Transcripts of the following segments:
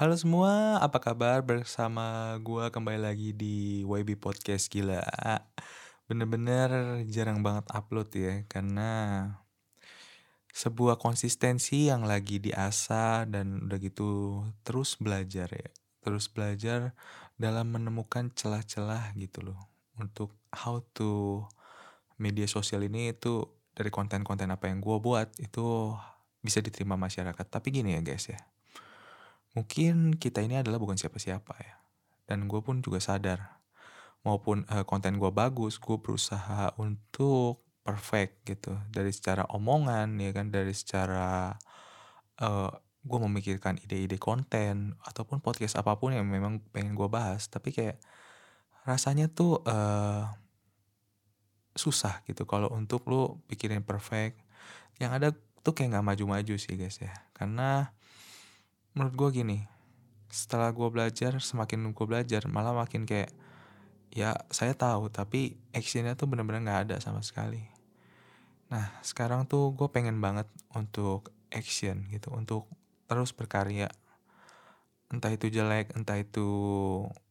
Halo semua, apa kabar? Bersama gua kembali lagi di YB Podcast gila. Bener-bener jarang banget upload ya, karena sebuah konsistensi yang lagi diasah dan udah gitu terus belajar ya. Terus belajar dalam menemukan celah-celah gitu loh. Untuk how to media sosial ini itu dari konten-konten apa yang gua buat itu bisa diterima masyarakat. Tapi gini ya guys ya. Mungkin kita ini adalah bukan siapa-siapa ya. Dan gue pun juga sadar. Maupun eh, konten gue bagus, gue berusaha untuk perfect gitu. Dari secara omongan ya kan, dari secara eh gue memikirkan ide-ide konten ataupun podcast apa pun yang memang pengen gue bahas. Tapi kayak rasanya tuh eh susah gitu kalau untuk lu pikirin perfect. Yang ada tuh kayak nggak maju-maju sih guys ya. Karena menurut gue gini, setelah gue belajar, semakin gue belajar, malah makin kayak, ya saya tahu, tapi actionnya tuh bener-bener gak ada sama sekali. Nah, sekarang tuh gue pengen banget untuk action gitu, untuk terus berkarya. Entah itu jelek, entah itu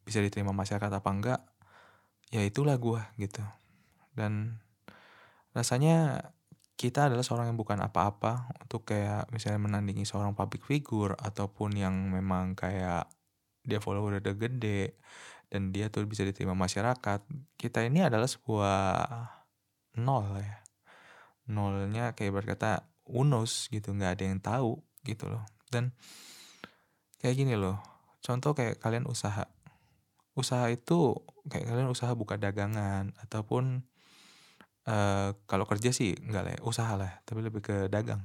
bisa diterima masyarakat apa enggak, ya itulah gue gitu. Dan rasanya kita adalah seorang yang bukan apa-apa untuk kayak misalnya menandingi seorang public figure ataupun yang memang kayak dia follower udah gede dan dia tuh bisa diterima masyarakat. Kita ini adalah sebuah nol ya. Nolnya kayak berkata unos gitu, nggak ada yang tahu gitu loh. Dan kayak gini loh. Contoh kayak kalian usaha. Usaha itu kayak kalian usaha buka dagangan ataupun eh kalau kerja sih enggak lah ya, usaha lah, tapi lebih ke dagang.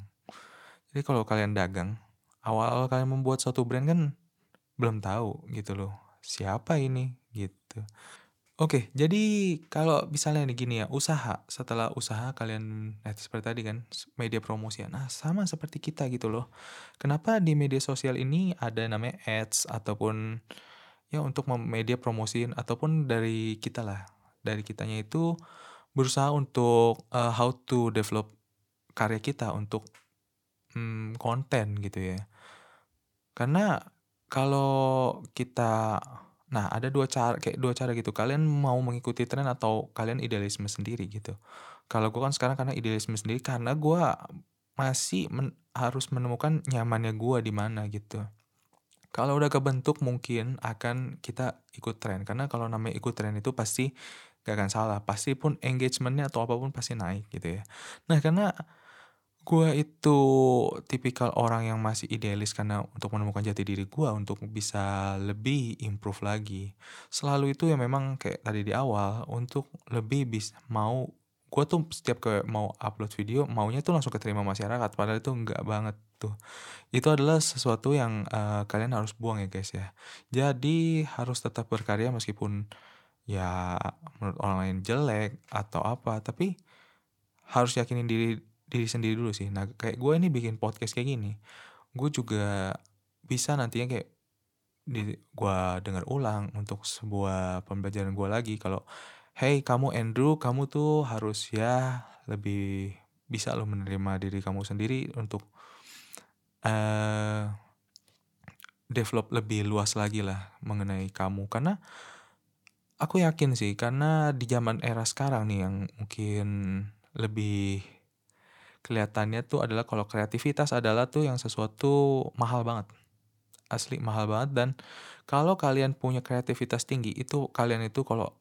Jadi kalau kalian dagang, awal-awal kalian membuat suatu brand kan belum tahu gitu loh, siapa ini gitu. Oke, jadi kalau misalnya nih gini ya, usaha, setelah usaha kalian nah seperti tadi kan media promosi. Nah, sama seperti kita gitu loh. Kenapa di media sosial ini ada namanya ads ataupun ya untuk media promosiin ataupun dari kita lah. Dari kitanya itu berusaha untuk eh, how to develop karya kita untuk hmm, konten gitu ya. Karena kalau kita nah ada dua cara kayak dua cara gitu. Kalian mau mengikuti tren atau kalian idealisme sendiri gitu. Kalau gue kan sekarang karena idealisme sendiri karena gue masih men- harus menemukan nyamannya gue di mana gitu. Kalau udah kebentuk mungkin akan kita ikut tren karena kalau namanya ikut tren itu pasti gak akan salah pasti pun engagementnya atau apa pun pasti naik gitu ya. Nah karena gue itu tipikal orang yang masih idealis karena untuk menemukan jati diri gue untuk bisa lebih improve lagi. Selalu itu yang memang kayak tadi di awal untuk lebih bisa mau gue tuh setiap ke mau upload video maunya tuh langsung keterima masyarakat padahal itu enggak banget tuh. Itu adalah sesuatu yang eh, kalian harus buang ya guys ya. Jadi harus tetap berkarya meskipun ya menurut orang lain jelek atau apa tapi harus yakinin diri diri sendiri dulu sih. Nah kayak gue ini bikin podcast kayak gini gue juga bisa nantinya kayak di gue dengar ulang untuk sebuah pembelajaran gue lagi. Kalau hey kamu Andrew kamu tuh harus ya lebih bisa lo menerima diri kamu sendiri untuk eh develop lebih luas lagi lah mengenai kamu. Karena Aku yakin sih, karena di zaman era sekarang nih yang mungkin lebih kelihatannya tuh adalah kalau kreativitas adalah tuh yang sesuatu mahal banget. Asli mahal banget dan kalau kalian punya kreativitas tinggi itu kalian itu kalau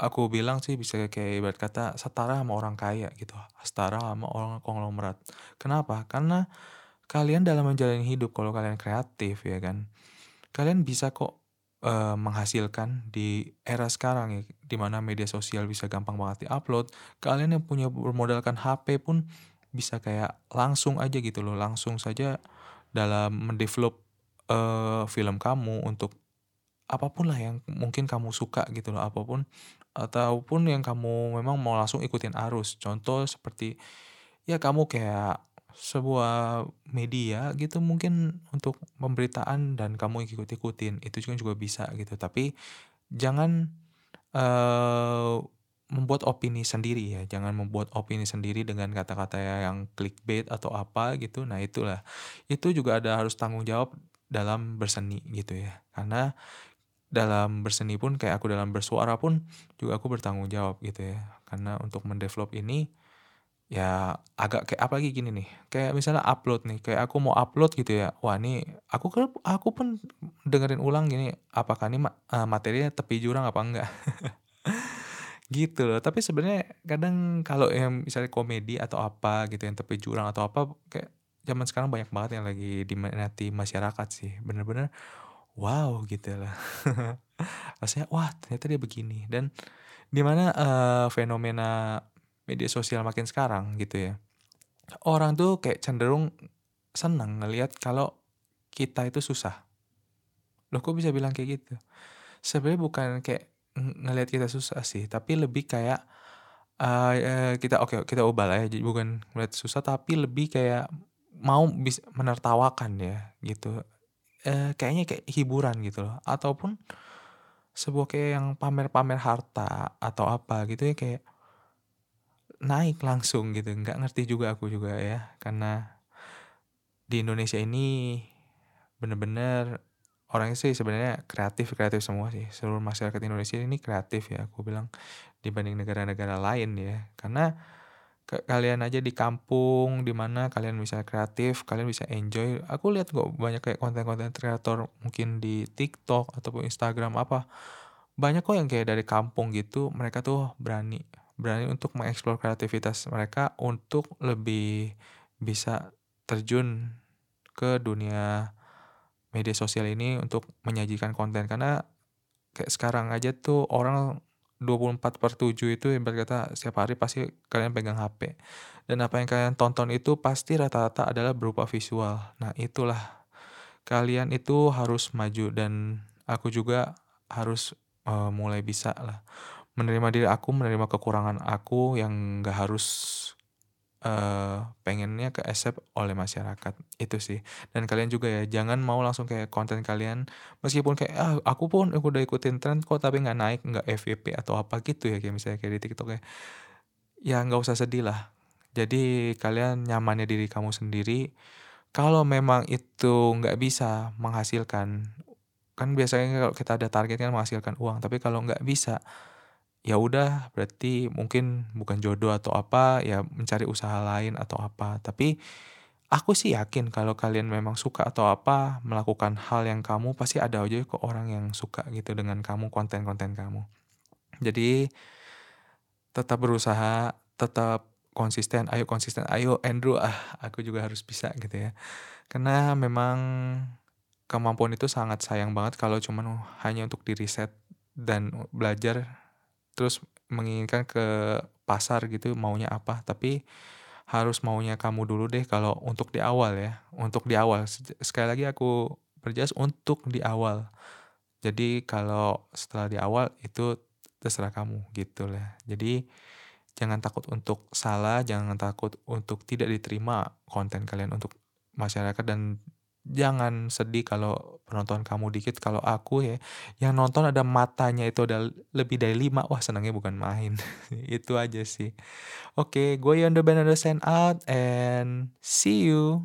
aku bilang sih bisa kayak ibarat kata setara sama orang kaya gitu. Setara sama orang konglomerat. Kenapa? Karena kalian dalam menjalani hidup kalau kalian kreatif ya kan. Kalian bisa kok eh, menghasilkan di era sekarang ya, di mana media sosial bisa gampang banget diupload. Kalian yang punya bermodalkan HP pun bisa kayak langsung aja gitu loh, langsung saja dalam mendevelop eh, film kamu untuk apa pun lah yang mungkin kamu suka gitu loh, apa pun ataupun yang kamu memang mau langsung ikutin arus. Contoh seperti ya kamu kayak sebuah media gitu mungkin untuk pemberitaan dan kamu ikut-ikutin itu juga juga bisa gitu tapi jangan eh membuat opini sendiri ya jangan membuat opini sendiri dengan kata-kata yang clickbait atau apa gitu nah itulah itu juga ada harus tanggung jawab dalam berseni gitu ya. Karena dalam berseni pun kayak aku dalam bersuara pun juga aku bertanggung jawab gitu ya. Karena untuk mendevelop ini ya agak kayak apalagi gini nih, kayak misalnya upload nih, kayak aku mau upload gitu ya. Wah, ini aku aku pun dengerin ulang gini, apakah ini eee, materinya tepi jurang apa enggak. Gitu loh, tapi sebenarnya kadang kalau yang misalnya komedi atau apa gitu yang tepi jurang atau apa, kayak zaman sekarang banyak banget yang lagi diminati masyarakat sih. Bener-bener wow gitu lah. Rasanya, wah ternyata dia begini dan di mana, eee, fenomena media sosial makin sekarang gitu ya, orang tuh kayak cenderung senang ngelihat kalau kita itu susah. Loh kok bisa bilang kayak gitu? Sebenarnya bukan kayak ng ngelihat kita susah sih, tapi lebih kayak, eee, kita oke kita ubah lah ya, jadi bukan ngelihat susah tapi lebih kayak mau bis menertawakan ya gitu. Eee, kayaknya kayak hiburan gitu loh, ataupun sebuah kayak yang pamer-pamer harta atau apa gitu ya, kayak naik langsung gitu, nggak ngerti juga aku juga ya, karena di Indonesia ini bener-bener orangnya sih sebenarnya kreatif-kreatif semua sih, seluruh masyarakat Indonesia ini kreatif ya aku bilang, dibanding negara-negara lain ya. Karena Ka kalian aja di kampung, di mana kalian bisa kreatif, kalian bisa enjoy. Aku lihat kok banyak kayak konten-konten kreator mungkin di TikTok ataupun Instagram apa, banyak kok yang kayak dari kampung gitu, mereka tuh berani berani untuk mengeksplor kreativitas mereka untuk lebih bisa terjun ke dunia media sosial ini untuk menyajikan konten. Karena kayak sekarang aja tuh orang 24/7 itu ibarat kata setiap hari pasti kalian pegang HP. Dan apa yang kalian tonton itu pasti rata-rata adalah berupa visual. Nah, itulah kalian itu harus maju dan aku juga harus, eee, mulai bisa lah menerima diri aku, menerima kekurangan aku yang nggak harus Eee, pengennya ke-accept oleh masyarakat, itu sih. Dan kalian juga ya, jangan mau langsung kayak konten kalian meskipun kayak, "Ah, aku pun udah ikutin tren kok tapi nggak naik, nggak FYP atau apa gitu ya," kayak misalnya kayak di TikTok ya. Ya nggak usah sedih lah. Jadi kalian nyamannya diri kamu sendiri, kalau memang itu nggak bisa menghasilkan kan biasanya kalau kita ada target kan menghasilkan uang, tapi kalau nggak bisa Ya udah, berarti mungkin bukan jodoh atau apa, ya mencari usaha lain atau apa. Tapi aku sih yakin kalau kalian memang suka atau apa, melakukan hal yang kamu pasti ada aja kok orang yang suka gitu dengan kamu, konten-konten kamu. Jadi tetap berusaha, tetap konsisten, ayo konsisten, ayo Andrew, ah aku juga harus bisa gitu ya. Karena memang kemampuan itu sangat sayang banget kalau cuman hanya untuk di-riset dan belajar terus menginginkan ke pasar gitu maunya apa, tapi harus maunya kamu dulu deh kalau untuk di awal ya, untuk di awal. Sekali lagi aku perjelas untuk di awal. Jadi kalau setelah di awal itu terserah kamu gitu lah. Jadi jangan takut untuk salah, jangan takut untuk tidak diterima konten kalian untuk masyarakat dan Jangan sedih kalau penonton kamu dikit, kalau aku ya, yang nonton ada matanya itu ada lebih dari 5 wah senangnya bukan main. Itu aja sih. Oke, gue Yonder Bernardo sign out and see you.